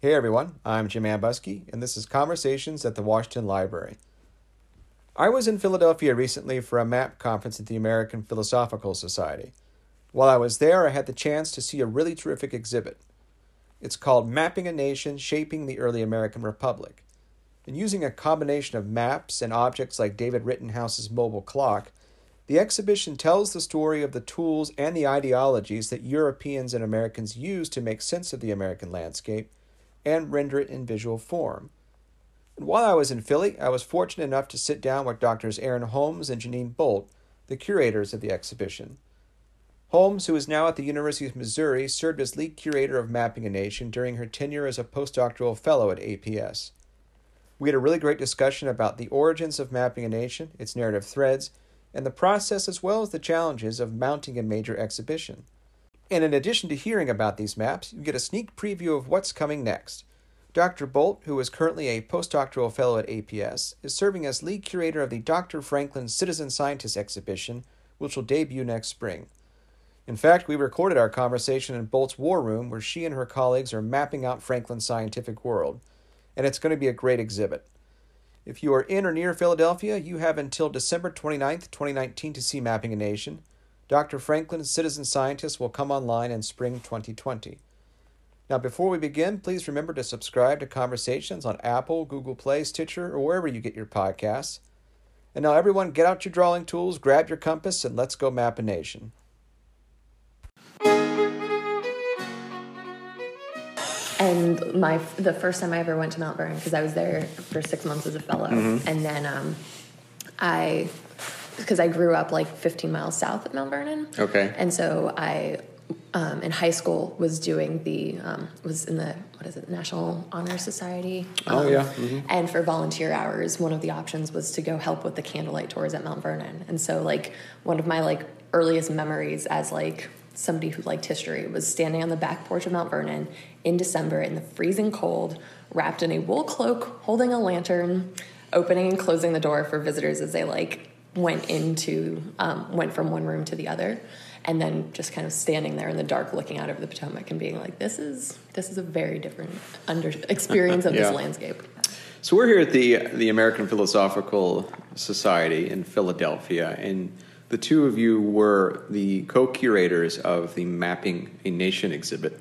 Hey everyone, I'm Jim Ambuske, and this is Conversations at the Washington Library. I was in Philadelphia recently for a MAP conference at the American Philosophical Society. While I was there, I had the chance to see a really terrific exhibit. It's called Mapping a Nation Shaping the Early American Republic. And using a combination of maps and objects like David Rittenhouse's mobile clock, the exhibition tells the story of the tools and the ideologies that Europeans and Americans used to make sense of the American landscape and render it in visual form. And while I was in Philly, I was fortunate enough to sit down with Doctors Erin Holmes and Janine Boldt, the curators of the exhibition. Holmes, who is now at the University of Missouri, served as lead curator of Mapping a Nation during her tenure as a postdoctoral fellow at APS. We had a really great discussion about the origins of Mapping a Nation, its narrative threads, and the process as well as the challenges of mounting a major exhibition. And in addition to hearing about these maps, you get a sneak preview of what's coming next. Dr. Boldt, who is currently a postdoctoral fellow at APS, is serving as lead curator of the Dr. Franklin Citizen Scientist exhibition, which will debut next spring. In fact, we recorded our conversation in Boldt's war room where she and her colleagues are mapping out Franklin's scientific world, and it's going to be a great exhibit. If you are in or near Philadelphia, you have until December 29th, 2019 to see Mapping a Nation. Dr. Franklin's Citizen Scientist will come online in spring 2020. Now, before we begin, please remember to subscribe to Conversations on Apple, Google Play, Stitcher, or wherever you get your podcasts. And now, everyone, get out your drawing tools, grab your compass, and let's go map a nation. And my the first time I ever went to Mount Vernon because I was there for six months as a fellow, Mm-hmm. and then um, I because I grew up like 15 miles south of Mount Vernon. Okay. And so I um, in high school was doing the um, was in the what is it National Honor Society. Oh, Um, yeah. Mhm. And for volunteer hours, one of the options was to go help with the candlelight tours at Mount Vernon. And so like one of my like earliest memories as like somebody who liked history was standing on the back porch of Mount Vernon in December in the freezing cold, wrapped in a wool cloak, holding a lantern, opening and closing the door for visitors as they like went into um, went from one room to the other and then just kind of standing there in the dark looking out over the potomac and being like this is this is a very different under experience of Yeah. this landscape So we're here at the the American Philosophical Society in Philadelphia, and the two of you were the co-curators of the Mapping a Nation exhibit,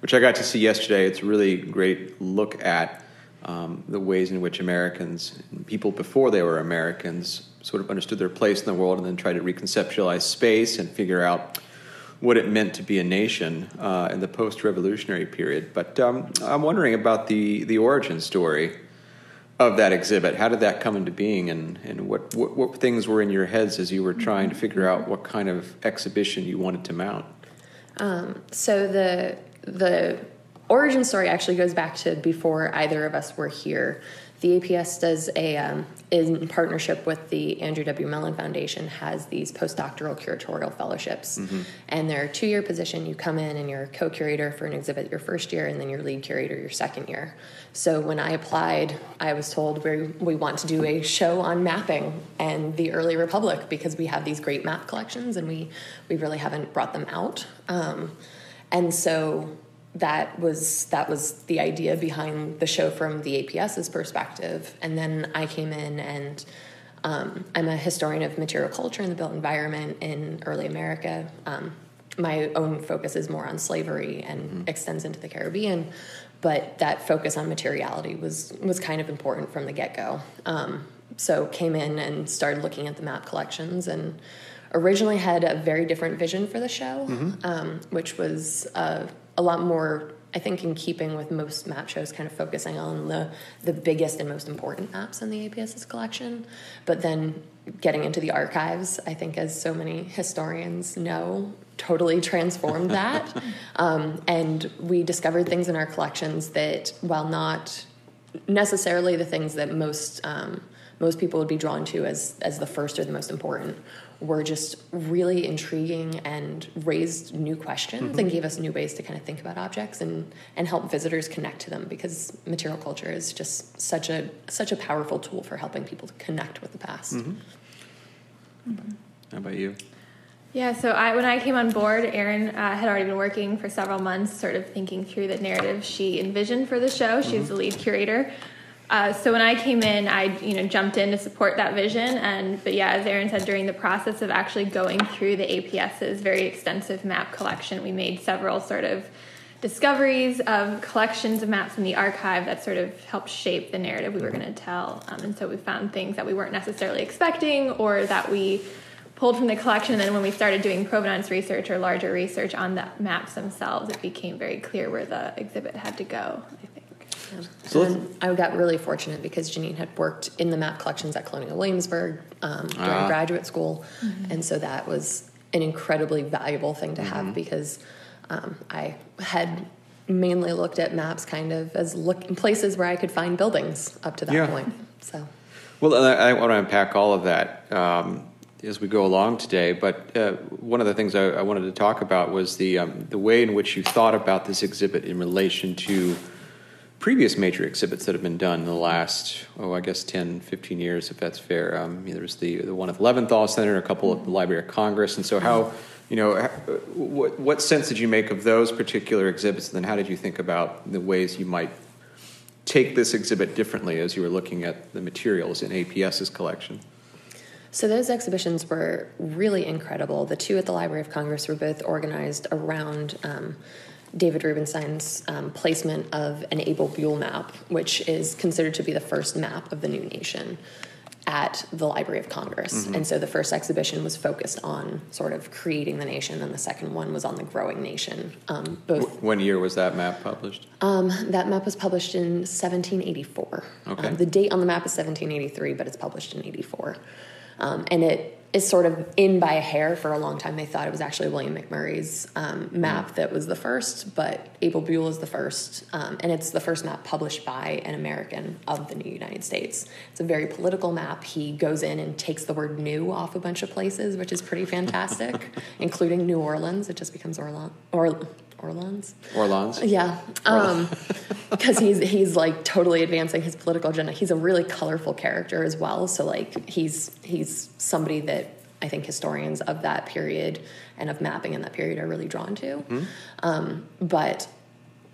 which I got to see yesterday. It's a really great look at um, the ways in which Americans, people before they were Americans, sort of understood their place in the world, and then tried to reconceptualize space and figure out what it meant to be a nation uh, in the post-revolutionary period. But um, I'm wondering about the the origin story of that exhibit. How did that come into being, and and what what, what things were in your heads as you were trying to figure out what kind of exhibition you wanted to mount? So the the origin story actually goes back to before either of us were here. The APS does a um, in partnership with the Andrew W. Mellon Foundation has these postdoctoral curatorial fellowships, and they're a two year position. You come in and you're a co-curator for an exhibit your first year, and then you're lead curator your second year. So when I applied, I was told we we want to do a show on mapping and the early republic because we have these great map collections and we we really haven't brought them out. Um, and so that was that was the idea behind the show from the APS's perspective. And then I came in and um, I'm a historian of material culture and the built environment in early America. Um, my own focus is more on slavery and extends into the Caribbean, but that focus on materiality was was kind of important from the get go. Um, so came in and started looking at the map collections and originally had a very different vision for the show, um, which was uh, a lot more, I think, in keeping with most map shows, kind of focusing on the the biggest and most important maps in the APS's collection. But then getting into the archives, I think, as so many historians know, totally transformed that. um, and we discovered things in our collections that, while not necessarily the things that most um, most people would be drawn to as as the first or the most important were just really intriguing and raised new questions and gave us new ways to kind of think about objects and and help visitors connect to them because material culture is just such a such a powerful tool for helping people to connect with the past. How about you? Yeah, so I, when I came on board, Erin uh, had already been working for several months, sort of thinking through the narrative she envisioned for the show. She mm-hmm. was the lead curator. Uh, so when I came in, I you know jumped in to support that vision, and but yeah, as Erin said, during the process of actually going through the APS's very extensive map collection, we made several sort of discoveries of collections of maps in the archive that sort of helped shape the narrative we were going to tell. Um, and so we found things that we weren't necessarily expecting, or that we pulled from the collection. And then when we started doing provenance research or larger research on the maps themselves, it became very clear where the exhibit had to go. I think. Yeah. So I got really fortunate because Janine had worked in the map collections at Colonial Williamsburg um, during uh. graduate school, mm-hmm. and so that was an incredibly valuable thing to have mm-hmm. because um, I had mainly looked at maps kind of as look places where I could find buildings up to that yeah. point. So, well, I, I want to unpack all of that um, as we go along today. But uh, one of the things I, I, wanted to talk about was the um, the way in which you thought about this exhibit in relation to previous major exhibits that have been done in the last, oh, I guess 10, 15 years, if that's fair. Um, there was the, the one at the Leventhal Center, a couple at the Library of Congress. And so, how, you know, what, what sense did you make of those particular exhibits? And then, how did you think about the ways you might take this exhibit differently as you were looking at the materials in APS's collection? So those exhibitions were really incredible. The two at the Library of Congress were both organized around um, David Rubenstein's um, placement of an Abel Buell map, which is considered to be the first map of the new nation at the Library of Congress. Mm-hmm. And so the first exhibition was focused on sort of creating the nation, and the second one was on the growing nation. Um, both. When year was that map published? Um, that map was published in 1784. Okay. Um, the date on the map is 1783, but it's published in 84. Um, and it is sort of in by a hair for a long time. They thought it was actually William McMurray's um, map that was the first, but Abel Buell is the first, um, and it's the first map published by an American of the new United States. It's a very political map. He goes in and takes the word "new" off a bunch of places, which is pretty fantastic, including New Orleans. It just becomes Orleans. Or Orleans. Orleans. Yeah, because um, he's he's like totally advancing his political agenda. He's a really colorful character as well. So like he's he's somebody that I think historians of that period and of mapping in that period are really drawn to. Mm-hmm. Um, but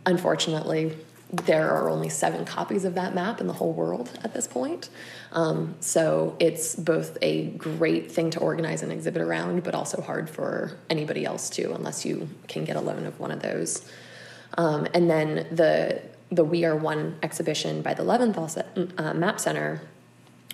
unfortunately, there are only seven copies of that map in the whole world at this point. Um, so it's both a great thing to organize an exhibit around, but also hard for anybody else to, unless you can get a loan of one of those. Um, and then the the We Are One exhibition by the Leventhal uh, Map Center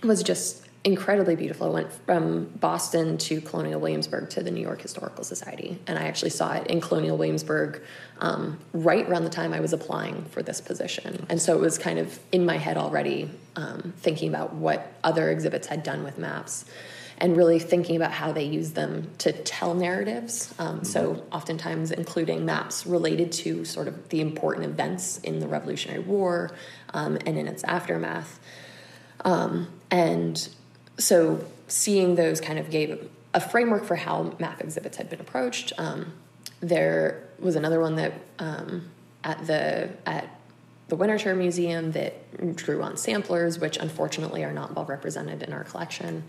was just incredibly beautiful. I went from Boston to Colonial Williamsburg to the New York Historical Society, and I actually saw it in Colonial Williamsburg um, right around the time I was applying for this position. And so it was kind of in my head already, um, thinking about what other exhibits had done with maps. And really thinking about how they use them to tell narratives. Um, so, oftentimes, including maps related to sort of the important events in the Revolutionary War um, and in its aftermath. Um, and so seeing those kind of gave a framework for how map exhibits had been approached. Um, there was another one that um, at the at the Winterthur Museum that drew on samplers, which unfortunately are not well represented in our collection.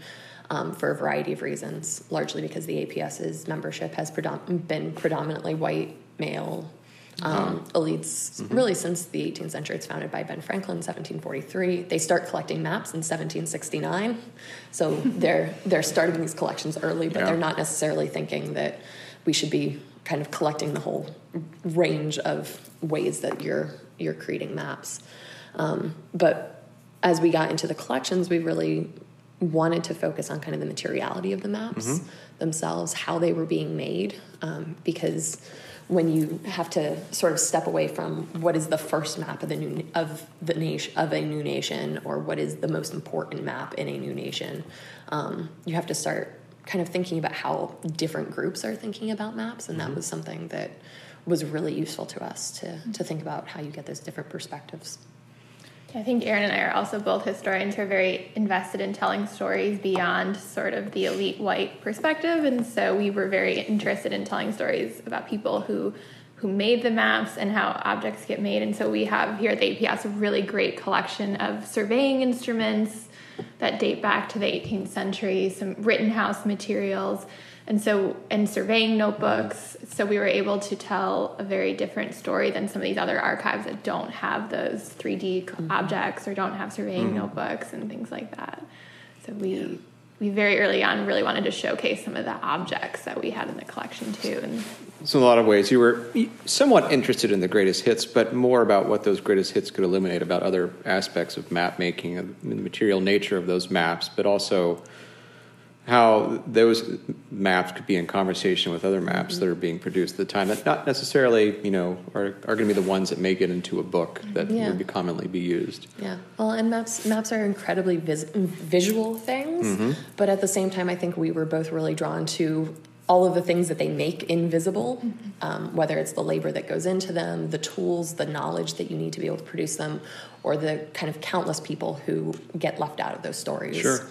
Um, for a variety of reasons, largely because the APS's membership has predom- been predominantly white, male, um, elites mm-hmm. really since the 18th century. It's founded by Ben Franklin 1743. They start collecting maps in 1769, so they're they're starting these collections early, but yeah. they're not necessarily thinking that we should be kind of collecting the whole range of ways that you're you're creating maps. Um, but as we got into the collections, we really wanted to focus on kind of the materiality of the maps mm-hmm. themselves, how they were being made, um, because when you have to sort of step away from what is the first map of the new of the nation of a new nation or what is the most important map in a new nation um, you have to start kind of thinking about how different groups are thinking about maps and mm-hmm. that was something that was really useful to us to, to think about how you get those different perspectives I think Erin and I are also both historians who are very invested in telling stories beyond sort of the elite white perspective. And so we were very interested in telling stories about people who who made the maps and how objects get made. And so we have here at the APS a really great collection of surveying instruments that date back to the 18th century, some Rittenhouse materials, and so and surveying notebooks so we were able to tell a very different story than some of these other archives that don't have those 3d mm-hmm. objects or don't have surveying mm-hmm. notebooks and things like that so we yeah. we very early on really wanted to showcase some of the objects that we had in the collection too and so in a lot of ways you were somewhat interested in the greatest hits but more about what those greatest hits could illuminate about other aspects of map making and the material nature of those maps but also how those maps could be in conversation with other maps mm-hmm. that are being produced at the time that not necessarily you know are, are going to be the ones that make it into a book that yeah. would be commonly be used yeah well and maps maps are incredibly vis- visual things mm-hmm. but at the same time i think we were both really drawn to all of the things that they make invisible, mm-hmm. um, whether it's the labor that goes into them, the tools, the knowledge that you need to be able to produce them, or the kind of countless people who get left out of those stories. Sure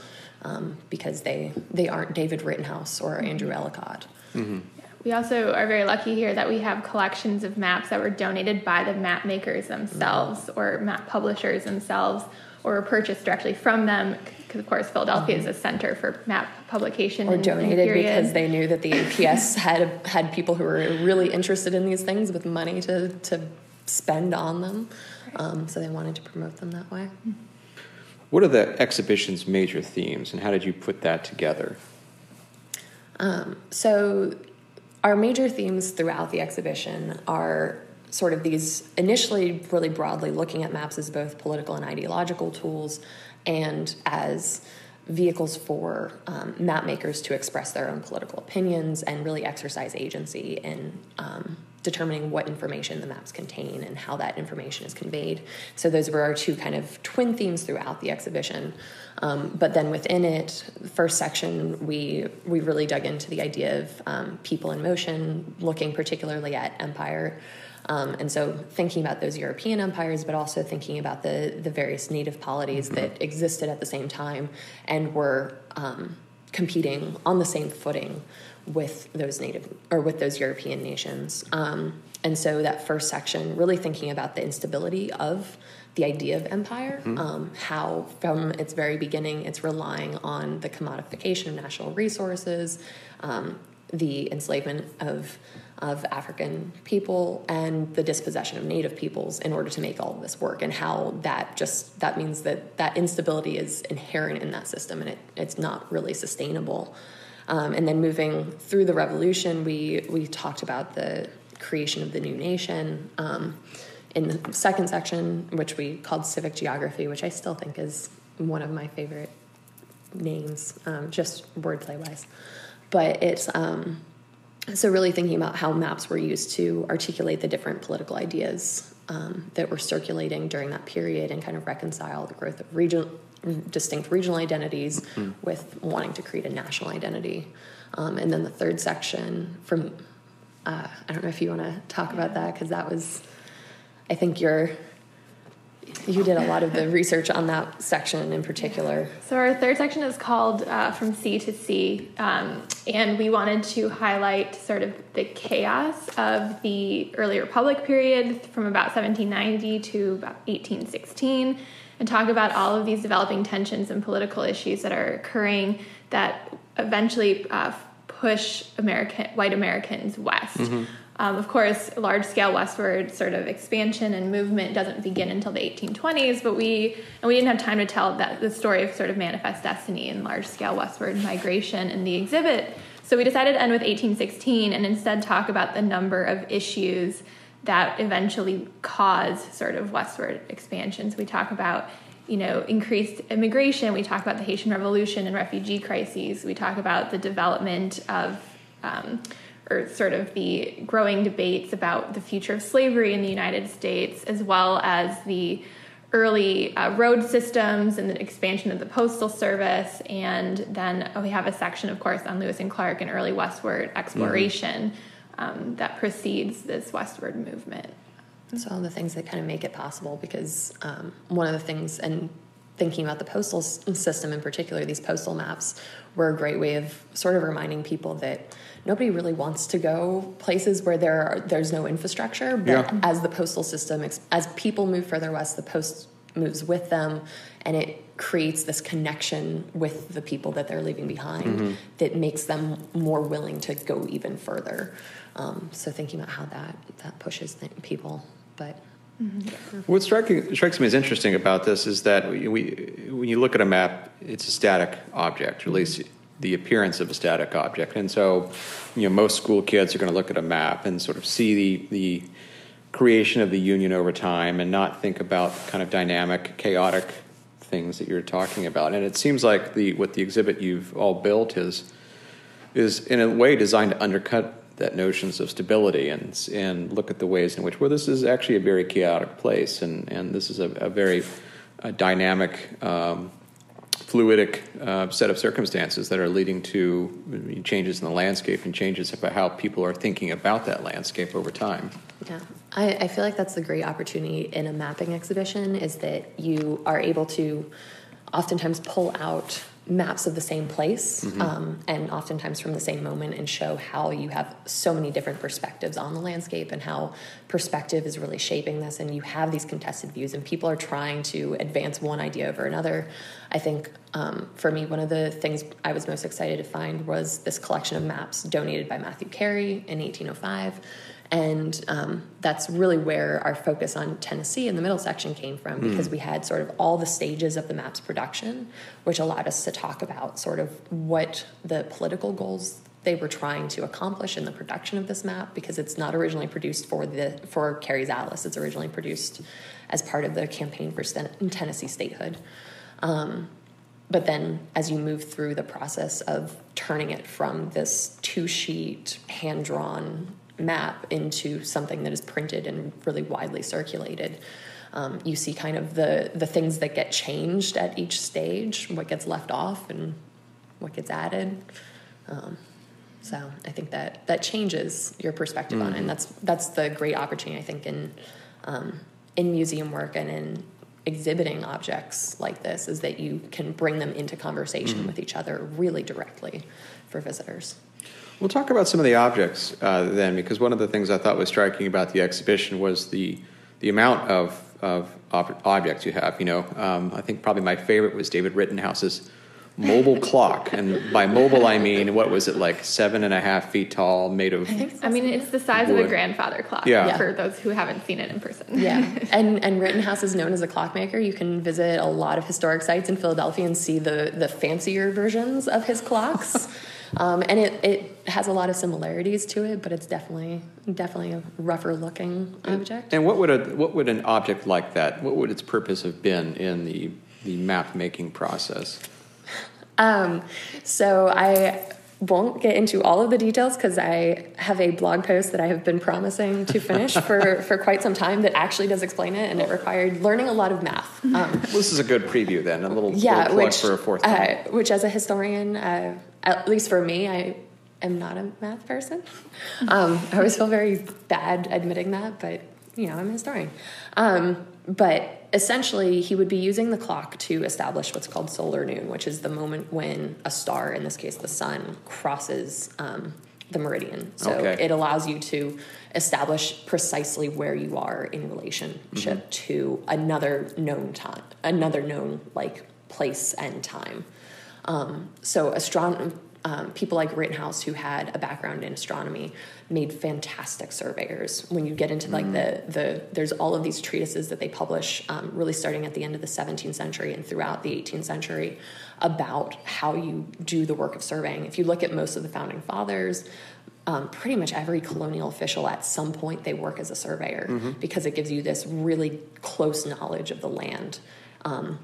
um, because they they aren't David Rittenhouse or Andrew Ellicott. Mm-hmm. We also are very lucky here that we have collections of maps that were donated by the map makers themselves mm-hmm. or map publishers themselves or were purchased directly from them because of course Philadelphia mm-hmm. is a center for map publication or donated because they knew that the APS had had people who were really interested in these things with money to to spend on them um, so they wanted to promote them that way. What are the exhibition's major themes, and how did you put that together? Um, so, our major themes throughout the exhibition are sort of these initially really broadly looking at maps as both political and ideological tools and as vehicles for um, map makers to express their own political opinions and really exercise agency in um, determining what information the maps contain and how that information is conveyed. So those were our two kind of twin themes throughout the exhibition. Um, but then within it, the first section, we we really dug into the idea of um, people in motion, looking particularly at empire. Um, and so thinking about those European empires, but also thinking about the the various native polities mm-hmm. that existed at the same time and were um, competing on the same footing with those native or with those European nations. Um, and so that first section, really thinking about the instability of the idea of empire, mm-hmm. um, how from its very beginning it's relying on the commodification of national resources, um, the enslavement of of African people and the dispossession of native peoples in order to make all of this work and how that just that means that that instability is inherent in that system and it, it's not really sustainable um, and then moving through the revolution, we we talked about the creation of the new nation. Um, in the second section, which we called civic geography, which I still think is one of my favorite names, um, just wordplay wise. But it's um, so really thinking about how maps were used to articulate the different political ideas um, that were circulating during that period and kind of reconcile the growth of region, distinct regional identities mm-hmm. with wanting to create a national identity. Um, and then the third section from, uh, I don't know if you want to talk about that because that was, I think you're, you did a lot of the research on that section in particular. So our third section is called uh, From Sea to Sea, um, and we wanted to highlight sort of the chaos of the early Republic period from about 1790 to about 1816 and talk about all of these developing tensions and political issues that are occurring that eventually uh, push American white Americans west. Mm-hmm. Um, of course, large scale westward sort of expansion and movement doesn't begin until the 1820s, but we and we didn't have time to tell that the story of sort of manifest destiny and large scale westward migration in the exhibit. So we decided to end with 1816 and instead talk about the number of issues that eventually cause sort of westward expansions. We talk about you know increased immigration. We talk about the Haitian Revolution and refugee crises. We talk about the development of um, or sort of the growing debates about the future of slavery in the United States, as well as the early uh, road systems and the expansion of the postal service. And then we have a section, of course, on Lewis and Clark and early westward exploration. Mm-hmm um, that precedes this westward movement. So all the things that kind of make it possible, because um, one of the things, and thinking about the postal system in particular, these postal maps were a great way of sort of reminding people that nobody really wants to go places where there are, there's no infrastructure. But yeah. as the postal system, as people move further west, the post moves with them, and it creates this connection with the people that they're leaving behind that makes them more willing to go even further. Um, so thinking about how that that pushes people, but What striking, strikes me as interesting about this is that we, we, when you look at a map, it's a static object, or at least the appearance of a static object. And so, you know, most school kids are going to look at a map and sort of see the, the creation of the union over time and not think about kind of dynamic, chaotic things that you're talking about. And it seems like the what the exhibit you've all built is is in a way designed to undercut that notions of stability and and look at the ways in which well this is actually a very chaotic place and and this is a, a very uh dynamic um, fluidic uh, set of circumstances that are leading to changes in the landscape and changes about how people are thinking about that landscape over time. Yeah, I, I feel like that's the great opportunity in a mapping exhibition is that you are able to oftentimes pull out maps of the same place um, and oftentimes from the same moment and show how you have so many different perspectives on the landscape and how perspective is really shaping this and you have these contested views and people are trying to advance one idea over another. I think um, for me one of the things i was most excited to find was this collection of maps donated by matthew carey in 1805 and um, that's really where our focus on Tennessee in the middle section came from because we had sort of all the stages of the map's production, which allowed us to talk about sort of what the political goals they were trying to accomplish in the production of this map because it's not originally produced for the for Carey's Atlas. It's originally produced as part of the campaign for Tennessee statehood. Um, but then as you move through the process of turning it from this two sheet hand drawn map into something that is printed and really widely circulated. Um, you see kind of the the things that get changed at each stage what gets left off and what gets added. Um, so I think that that changes your perspective on it, and that's that's the great opportunity I think in um, in museum work and in exhibiting objects like this is that you can bring them into conversation with each other really directly for visitors. We'll talk about some of the objects uh, then, because one of the things I thought was striking about the exhibition was the the amount of of ob- objects you have. You know, um, I think probably my favorite was David Rittenhouse's mobile clock, and by mobile I mean what was it like seven and a half feet tall, made of I mean, it's the size of a grandfather clock Yeah. for those who haven't seen it in person. Yeah, and and Rittenhouse is known as a clockmaker. You can visit a lot of historic sites in Philadelphia and see the the fancier versions of his clocks. Um, and it, it has a lot of similarities to it, but it's definitely definitely a rougher looking object. And what would a what would an object like that? What would its purpose have been in the the map making process? Um, so I won't get into all of the details because I have a blog post that I have been promising to finish for, for quite some time that actually does explain it, and it required learning a lot of math. Um, Well, this is a good preview then, a little, yeah, little plug which for a fourth. uh, which as a historian, uh, at least for me, I am not a math person. Um, I always feel very bad admitting that, but you know, I'm a historian. Um, but essentially, he would be using the clock to establish what's called solar noon, which is the moment when a star, in this case the sun, crosses um, the meridian. So Okay. it allows you to establish precisely where you are in relationship to another known time, another known like place and time. Um, so astron- um, people like Rittenhouse, who had a background in astronomy, made fantastic surveyors. When you get into like the the there's all of these treatises that they publish, um, really starting at the end of the 17th century and throughout the 18th century, about how you do the work of surveying. If you look at most of the founding fathers. Um, pretty much every colonial official at some point they work as a surveyor because it gives you this really close knowledge of the land um,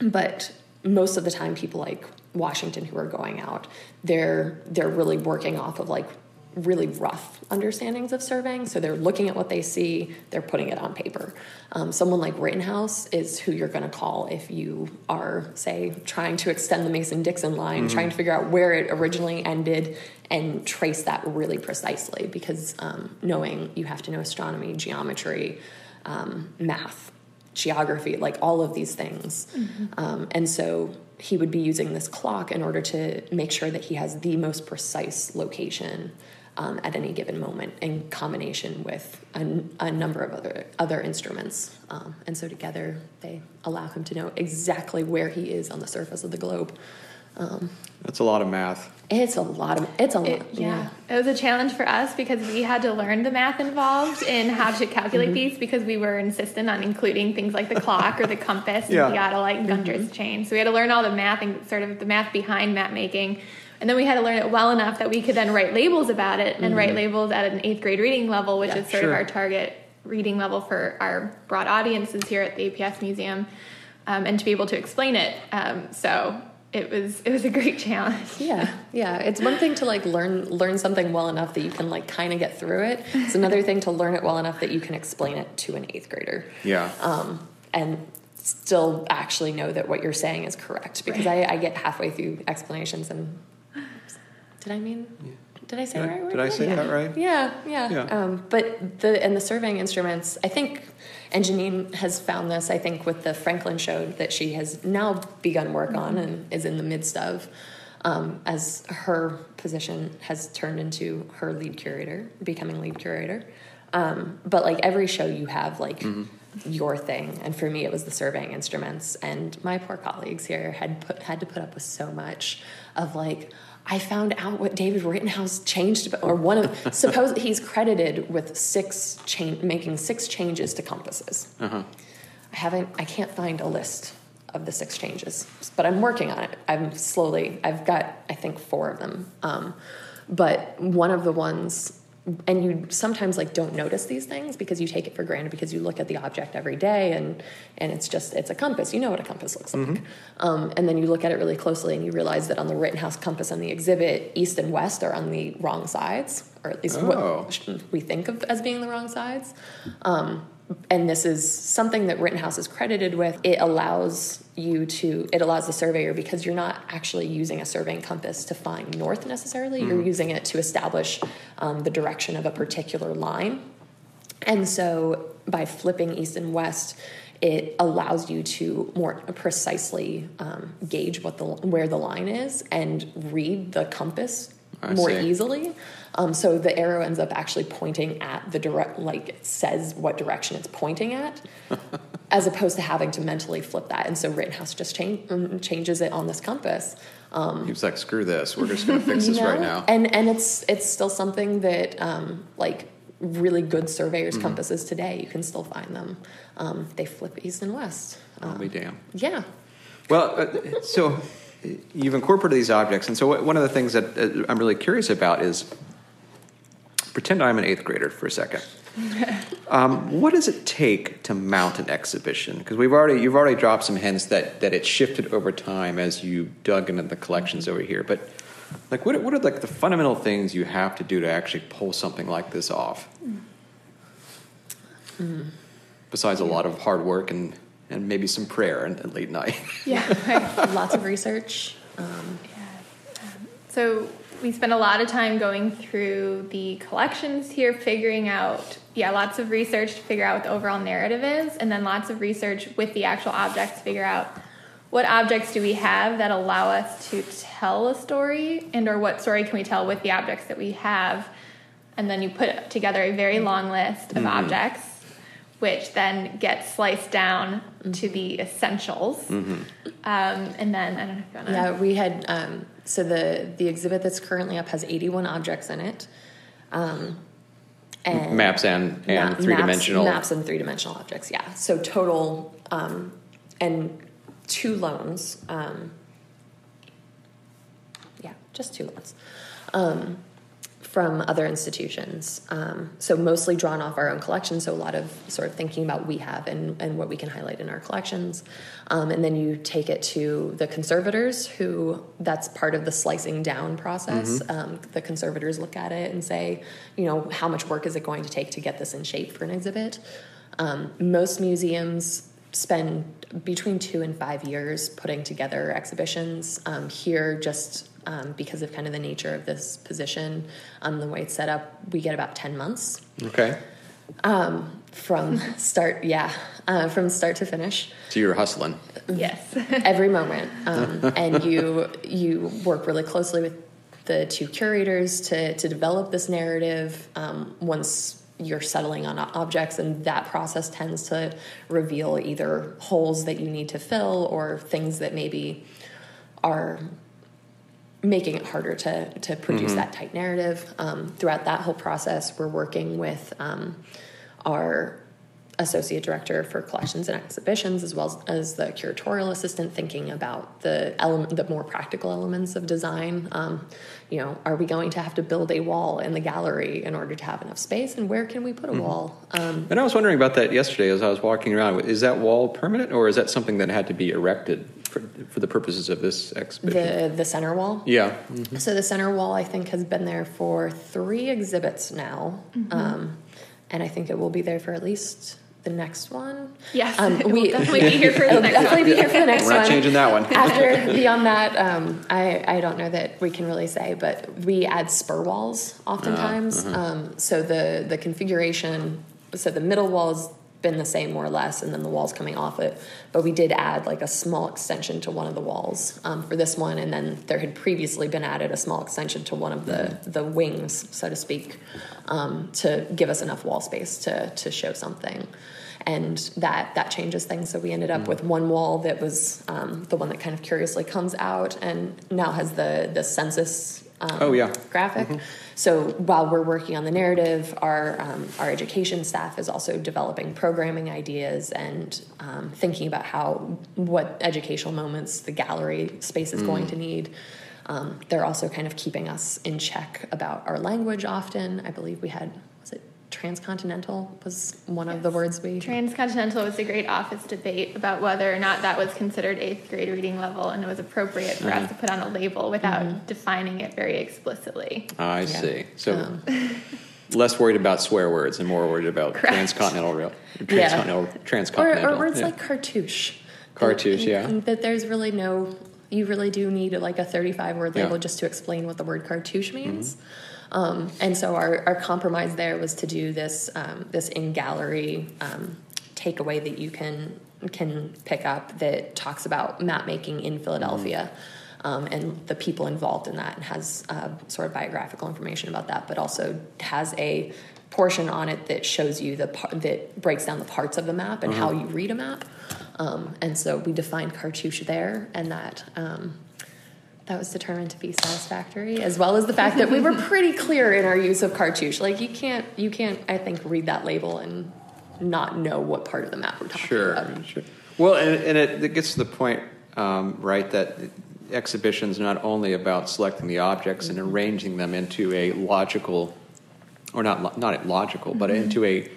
but most of the time people like washington who are going out they're they're really working off of like really rough understandings of surveying so they're looking at what they see they're putting it on paper. Um, someone like rittenhouse is who you're going to call if you are say trying to extend the mason-dixon line trying to figure out where it originally ended and trace that really precisely because um, knowing you have to know astronomy geometry um, math geography, like all of these things. Um, and so he would be using this clock in order to make sure that he has the most precise location um, at any given moment in combination with a, a number of other other instruments. Um, and so together they allow him to know exactly where he is on the surface of the globe. Um, That's a lot of math. it's a lot of it's a lot. It, yeah. it was a challenge for us because we had to learn the math involved in how to calculate Mm-hmm. these because we were insistent on including things like the clock or the compass Yeah. and theodolite and Mm-hmm. Chain. So we had to learn all the math and sort of the math behind map making. And then we had to learn it well enough that we could then write labels about it and write labels at an eighth grade reading level, which Mm-hmm. Yeah, is sort sure. of our target reading level for our broad audiences here at the APS Museum, um, and to be able to explain it. Um, so it was it was a great challenge. Yeah, yeah. It's one thing to like learn learn something well enough that you can like kind of get through it. It's another thing to learn it well enough that you can explain it to an eighth grader. Yeah. um, and still actually know that what you're saying is correct because I, I get halfway through explanations and did I mean did I say Did the I- right word? did I say yeah. that right? Yeah, yeah. Yeah. Um, but the and the surveying instruments, I think, and Janine has found this. I think with the Franklin show that she has now begun work on and is in the midst of, um, as her position has turned into her lead curator, becoming lead curator. Um, but like every show, you have like your thing, and for me, it was the surveying instruments. And my poor colleagues here had put had to put up with so much of like. I found out what David Rittenhouse changed, or one of suppose he's credited with six change, making six changes to compasses. Uh-huh. I haven't, I can't find a list of the six changes, but I'm working on it. I'm slowly, I've got, I think, four of them. Um, but one of the ones, and you sometimes like don't notice these things because you take it for granted because you look at the object every day and and it's just it's a compass. You know what a compass looks like, um, and then you look at it really closely and you realize that on the Rittenhouse compass on the exhibit, east and west are on the wrong sides, or at least Oh. what we think of as being the wrong sides. Um, and this is something that Rittenhouse is credited with. It allows you to, it allows the surveyor because you're not actually using a surveying compass to find north necessarily. You're using it to establish um, the direction of a particular line. And so by flipping east and west, it allows you to more precisely um, gauge what the where the line is and read the compass I more see. easily. Um, so the arrow ends up actually pointing at the direct, like it says what direction it's pointing at, as opposed to having to mentally flip that. And so Rittenhouse just change, um, changes it on this compass. Um, He was like, "Screw this. We're just going to fix this right now." And and it's it's still something that um, like really good surveyors Mm-hmm. compasses today you can still find them. Um, they flip east and west. I'll Um, be damned. yeah. Well, uh, so you've incorporated these objects, and so one of the things that uh, I'm really curious about is pretend I'm an eighth grader for a second. Um, what does it take to mount an exhibition? Because we've already you've already dropped some hints that that it shifted over time as you dug into the collections over here. But like, what are- what are like the fundamental things you have to do to actually pull something like this off? Besides a lot of hard work and and maybe some prayer and, and late night. Yeah, right. Lots of research. Um, So we spend a lot of time going through the collections here, figuring out, yeah, lots of research to figure out what the overall narrative is, and then lots of research with the actual objects to figure out what objects do we have that allow us to tell a story, and or what story can we tell with the objects that we have, and then you put together a very long list of objects. Which then gets sliced down to the essentials, um, and then I don't know if you want to. yeah, we had um, so the the exhibit that's currently up has 81 objects in it. Um, and maps and, and Map- three dimensional. maps, maps and three dimensional objects. Yeah. So total um, and two loans. Um, yeah, just two loans um, from other institutions. Um, so mostly drawn off our own collection. So a lot of sort of thinking about what we have and, and what we can highlight in our collections. Um, and then you take it to the conservators, who that's part of the slicing down process. Um, the conservators look at it and say, you know, how much work is it going to take to get this in shape for an exhibit? Um, most museums spend between two and five years putting together exhibitions. Um, here, just um, because of kind of the nature of this position, um, the way it's set up, we get about 10 months Okay. um, from start, yeah, uh, from start to finish So you're hustling. Yes. every moment um, and you you work really closely with the two curators to to develop this narrative. Um, once you're settling on objects, and that process tends to reveal either holes that you need to fill or things that maybe are making it harder to to produce mm-hmm. that tight narrative. Um, throughout that whole process, we're working with um, our associate director for collections and exhibitions, as well as the curatorial assistant, thinking about the element, the more practical elements of design. Um, you know, are we going to have to build a wall in the gallery in order to have enough space, and where can we put a mm-hmm. wall? Um, and I was wondering about that yesterday as I was walking around. Is that wall permanent, or is that something that had to be erected for, for the purposes of this exhibition? The the center wall. Yeah. Mm-hmm. So the center wall, I think, has been there for three exhibits now, mm-hmm. um, and I think it will be there for at least the next one. Yes, um, we definitely be here for the next definitely one. be here for the next We're not one. changing that one. After beyond that, um, I I don't know that we can really say, but we add spur walls oftentimes. Uh, uh-huh. um, so the the configuration, so the middle walls been the same more or less, and then the walls coming off it. But we did add like a small extension to one of the walls um, for this one, and then there had previously been added a small extension to one of the the wings, so to speak, um, to give us enough wall space to to show something. And that that changes things. So we ended up mm. with one wall that was um, the one that kind of curiously comes out, and now has the the census um, oh yeah graphic. Mm-hmm. So while we're working on the narrative, our um, our education staff is also developing programming ideas and um, thinking about how what educational moments the gallery space is mm. going to need. Um, they're also kind of keeping us in check about our language. Often, I believe we had transcontinental was one yes. of the words we transcontinental was a great office debate about whether or not that was considered eighth grade reading level and it was appropriate for mm-hmm. us to put on a label without mm-hmm. defining it very explicitly i yeah. see so um, less worried about swear words and more worried about Correct. transcontinental real transcontinental yeah. transcontinental or, or words yeah. like cartouche cartouche that, yeah that there's really no you really do need like a 35 word label just to explain what the word cartouche means mm-hmm. Um, and so our, our compromise there was to do this um, this in gallery um, takeaway that you can can pick up that talks about map making in Philadelphia. Um, and the people involved in that and has uh, sort of biographical information about that, but also has a portion on it that shows you the par- that breaks down the parts of the map and uh-huh. how you read a map. Um, and so we defined cartouche there, and that um, that was determined to be satisfactory, as well as the fact that we were pretty clear in our use of cartouche. Like you can't, you can't, I think, read that label and not know what part of the map we're talking sure, about. Sure. Well, and, and it, it, gets to the point, um, right, that exhibitions not only about selecting the objects mm-hmm. and arranging them into a logical, or not not logical, mm-hmm. but into a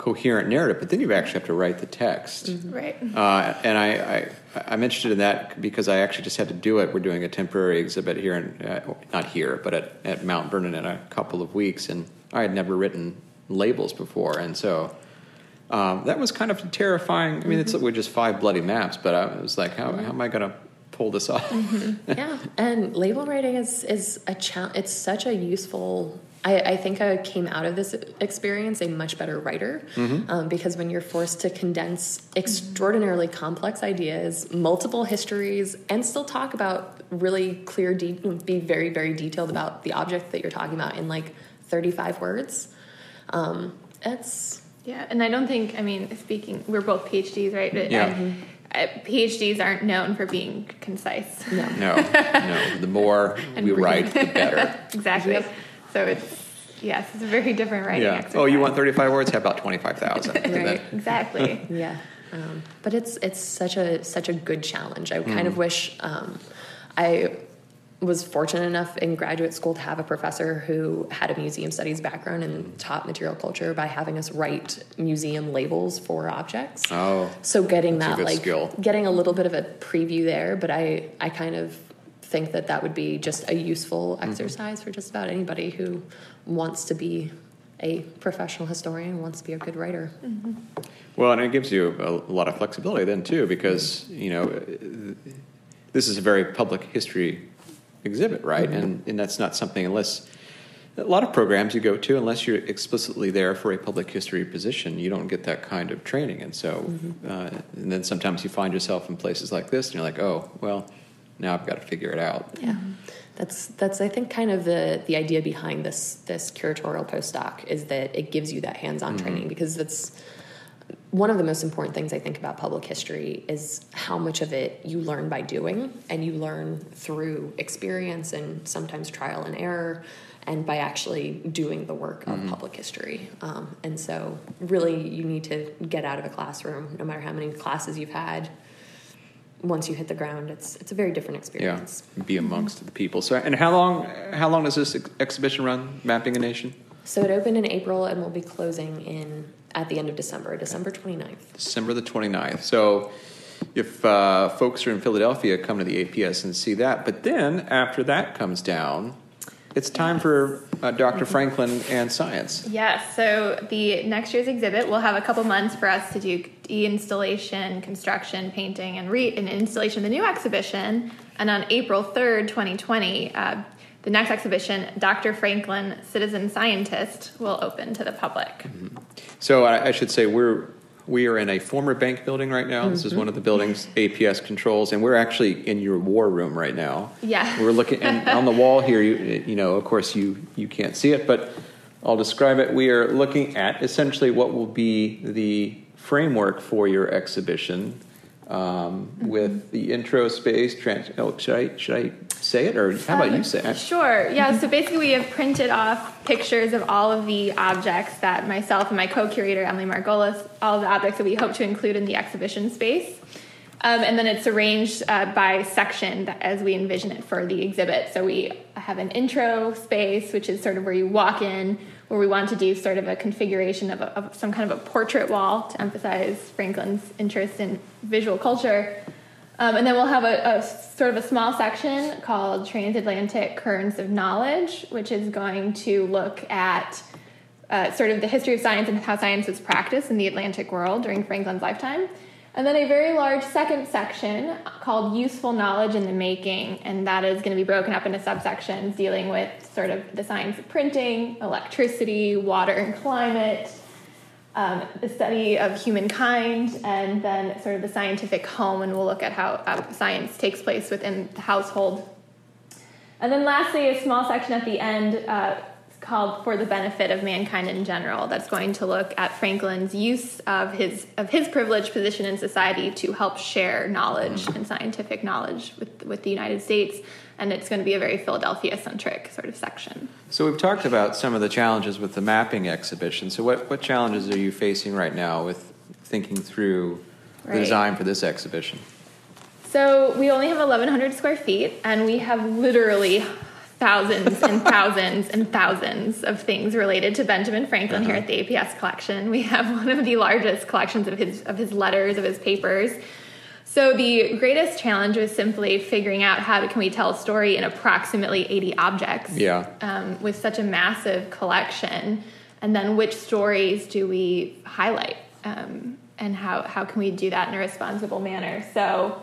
coherent narrative, but then you actually have to write the text. Mm-hmm. Right. Uh, and I, I, am interested in that because I actually just had to do it. We're doing a temporary exhibit here, in, uh, not here, but at, at Mount Vernon in a couple of weeks. And I had never written labels before. And so um, that was kind of terrifying. I mean, mm-hmm. it's just five bloody maps, but I was like, how, how am I going to pull this off? Mm-hmm. yeah. And label writing is, is a challenge. It's such a useful I, I, think I came out of this experience a much better writer mm-hmm. um, because when you're forced to condense extraordinarily complex ideas, multiple histories, and still talk about really clear, de- be very, very detailed about the object that you're talking about in like 35 words, um, it's. Yeah, and I don't think, I mean, speaking, we're both PhDs, right? Yeah. Mm-hmm. Uh, PhDs aren't known for being concise. No. No, no. The more we write, the better. exactly. Yep. So it's yes, it's a very different writing yeah. exercise. Oh, you want thirty five words? How about twenty five thousand? right. Exactly. yeah. Um, but it's it's such a such a good challenge. I kind mm. of wish um, I was fortunate enough in graduate school to have a professor who had a museum studies background and taught material culture by having us write museum labels for objects. Oh, so getting that like skill. getting a little bit of a preview there, but I I kind of think that that would be just a useful mm-hmm. exercise mm-hmm. for just about anybody who wants to be a professional historian, wants to be a good writer. Mm-hmm. Well, and it gives you a, lot of flexibility then too, because you know this is a very public history exhibit, right? Mm-hmm. And and that's not something unless a lot of programs you go to, unless you're explicitly there for a public history position, you don't get that kind of training. And so, mm-hmm. uh, and then sometimes you find yourself in places like this, and you're like, oh, well, now I've got to figure it out. Yeah, that's that's I think kind of the the idea behind this this curatorial postdoc is that it gives you that hands on training because that's one of the most important things I think about public history is how much of it you learn by doing and you learn through experience and sometimes trial and error and by actually doing the work of public history. Um, and so, really, you need to get out of a classroom, no matter how many classes you've had. Once you hit the ground, it's it's a very different experience. Yeah, be amongst the people. So, and how long? How long does this ex- exhibition run? Mapping a Nation, So it opened in April and will be closing in at the end of December, December 29th. December the 29th. So, if uh, folks are in Philadelphia, come to the APS and see that. But then after that comes down, it's time for uh, Dr. Franklin and science. Yes, so the next year's exhibit will have a couple months for us to do de-installation, construction, painting, and re- and installation of the new exhibition. And on April 3rd, 2020, uh, the next exhibition, Dr. Franklin, Citizen Scientist, will open to the public. So I, I should say we're we are in a former bank building right now. This is one of the buildings APS controls, and we're actually in your war room right now. Yeah. we're looking and on the wall here. You you know, of course, you you can't see it, but I'll describe it. We are looking at essentially what will be the framework for your exhibition. Um, With the intro space, trans- oh, should I should I say it or how about you say it? Sure. Yeah. So basically, we have printed off pictures of all of the objects that myself and my co-curator Emily Margolis, all the objects that we hope to include in the exhibition space, um, and then it's arranged uh, by section as we envision it for the exhibit. So we have an intro space, which is sort of where you walk in, where we want to do sort of a configuration of, a, of some kind of a portrait wall to emphasize Franklin's interest in visual culture. Um, and then we'll have a, a sort of a small section called Transatlantic Currents of Knowledge, which is going to look at uh, sort of the history of science and how science was practiced in the Atlantic world during Franklin's lifetime. And then a very large second section called Useful Knowledge in the Making, and that is going to be broken up into subsections dealing with sort of the science of printing, electricity, water and climate, um, the study of humankind, and then sort of the scientific home, and we'll look at how uh, science takes place within the household. And then lastly, a small section at the end uh, called "For the Benefit of Mankind in General." That's going to look at Franklin's use of his of his privileged position in society to help share knowledge and scientific knowledge with with the United States. And it's going to be a very Philadelphia centric sort of section. So we've talked about some of the challenges with the mapping exhibition. So what what challenges are you facing right now with thinking through the design for this exhibition? So we only have 1,100 square feet, and we have literally thousands and thousands and thousands of things related to Benjamin Franklin here at the APS collection. We have one of the largest collections of his of his letters, of his papers. So the greatest challenge was simply figuring out how can we tell a story in approximately 80 objects Yeah. um, with such a massive collection, and then which stories do we highlight, um, and how how can we do that in a responsible manner? So.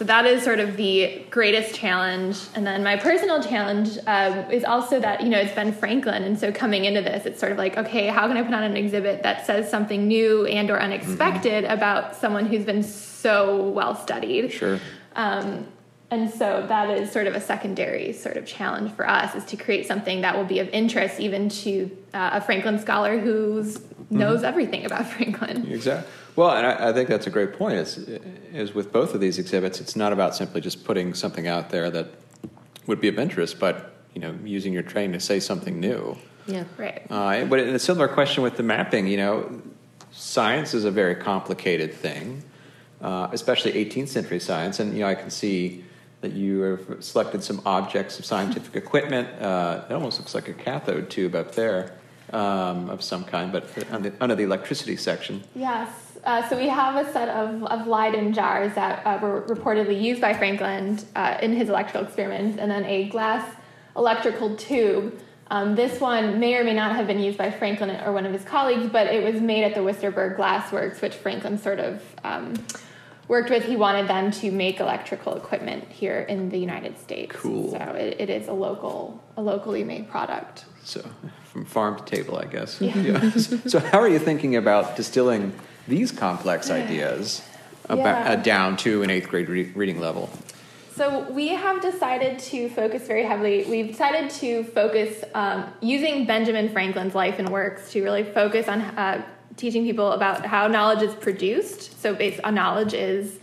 So that is sort of the greatest challenge, and then my personal challenge um, is also that you know it's Ben Franklin, and so coming into this, it's sort of like okay, how can I put on an exhibit that says something new and or unexpected about someone who's been so well studied? Sure. Um, and so that is sort of a secondary sort of challenge for us is to create something that will be of interest even to uh, a Franklin scholar who knows everything about Franklin. Exactly. Well, and I, I think that's a great point. Is is with both of these exhibits, it's not about simply just putting something out there that would be of interest, but you know, using your training to say something new. Yeah. Right. Uh, but in a similar question with the mapping, you know, science is a very complicated thing, uh, especially 18th century science. And, you know, I can see that you have selected some objects of scientific equipment. Uh, it almost looks like a cathode tube up there um, of some kind, but under, under the electricity section. Yes. Uh, so we have a set of, of Leyden jars that uh, were reportedly used by Franklin uh, in his electrical experiments, and then a glass electrical tube. Um, this one may or may not have been used by Franklin or one of his colleagues, but it was made at the Wistarburgh Glass Works, which Franklin sort of um, worked with. He wanted them to make electrical equipment here in the United States. Cool. So it, it is a local, a locally made product. So, from farm to table, I guess. Yeah. so, how are you thinking about distilling these complex ideas about, Yeah. uh, down to an eighth grade re- reading level? So we have decided to focus very heavily. We've decided to focus um, using Benjamin Franklin's life and works to really focus on uh, teaching people about how knowledge is produced. So based on knowledge is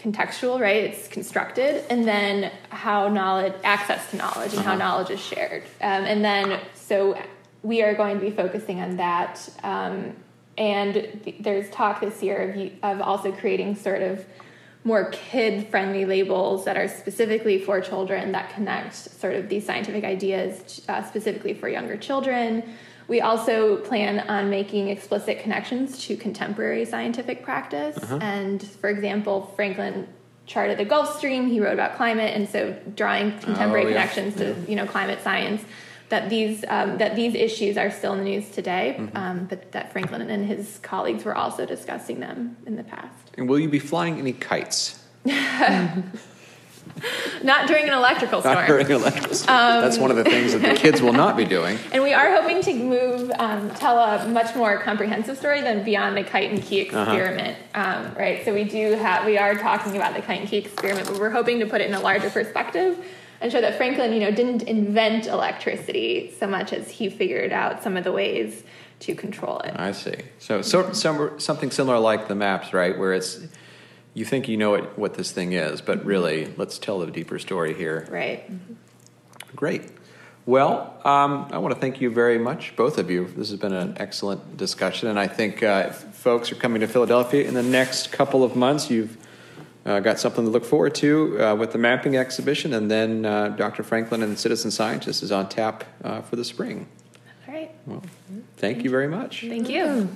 contextual, right? It's constructed, and then how knowledge, access to knowledge, and uh-huh. how knowledge is shared. Um, and then so we are going to be focusing on that. Um, and th- there's talk this year of, of also creating sort of more kid friendly labels that are specifically for children that connect sort of these scientific ideas uh, specifically for younger children. We also plan on making explicit connections to contemporary scientific practice. Uh-huh. And for example, Franklin charted the Gulf Stream, he wrote about climate, and so drawing contemporary oh, yeah. connections to you know climate science. That these um, that these issues are still in the news today, mm-hmm. um, but that Franklin and his colleagues were also discussing them in the past. And will you be flying any kites? not during an electrical storm. Not during an electrical storm. Um, That's one of the things that the kids will not be doing. And we are hoping to move, um, tell a much more comprehensive story than beyond the kite and key uh-huh. experiment, uh-huh. um, right? So we do have, we are talking about the kite and key experiment, but we're hoping to put it in a larger perspective and show that Franklin, you know, didn't invent electricity so much as he figured out some of the ways to control it. I see. So, so some, something similar like the maps, right? Where it's you think you know it, what this thing is, but really, let's tell the deeper story here. Right. Great. Well, um, I want to thank you very much, both of you. This has been an excellent discussion, and I think uh, folks are coming to Philadelphia in the next couple of months. You've uh, got something to look forward to uh, with the mapping exhibition, and then uh, Dr. Franklin and Citizen Scientist is on tap uh, for the spring. All right. Well, thank you very much. Thank you.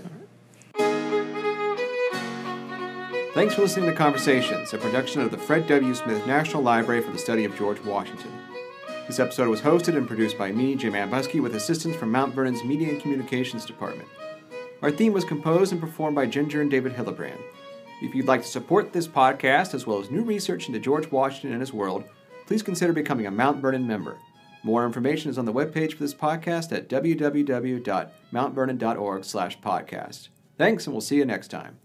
Thanks for listening to Conversations, a production of the Fred W. Smith National Library for the Study of George Washington. This episode was hosted and produced by me, Jim Ambuske, with assistance from Mount Vernon's Media and Communications Department. Our theme was composed and performed by Ginger and David Hildebrand. If you'd like to support this podcast, as well as new research into George Washington and his world, please consider becoming a Mount Vernon member. More information is on the webpage for this podcast at www.mountvernon.org slash podcast. Thanks, and we'll see you next time.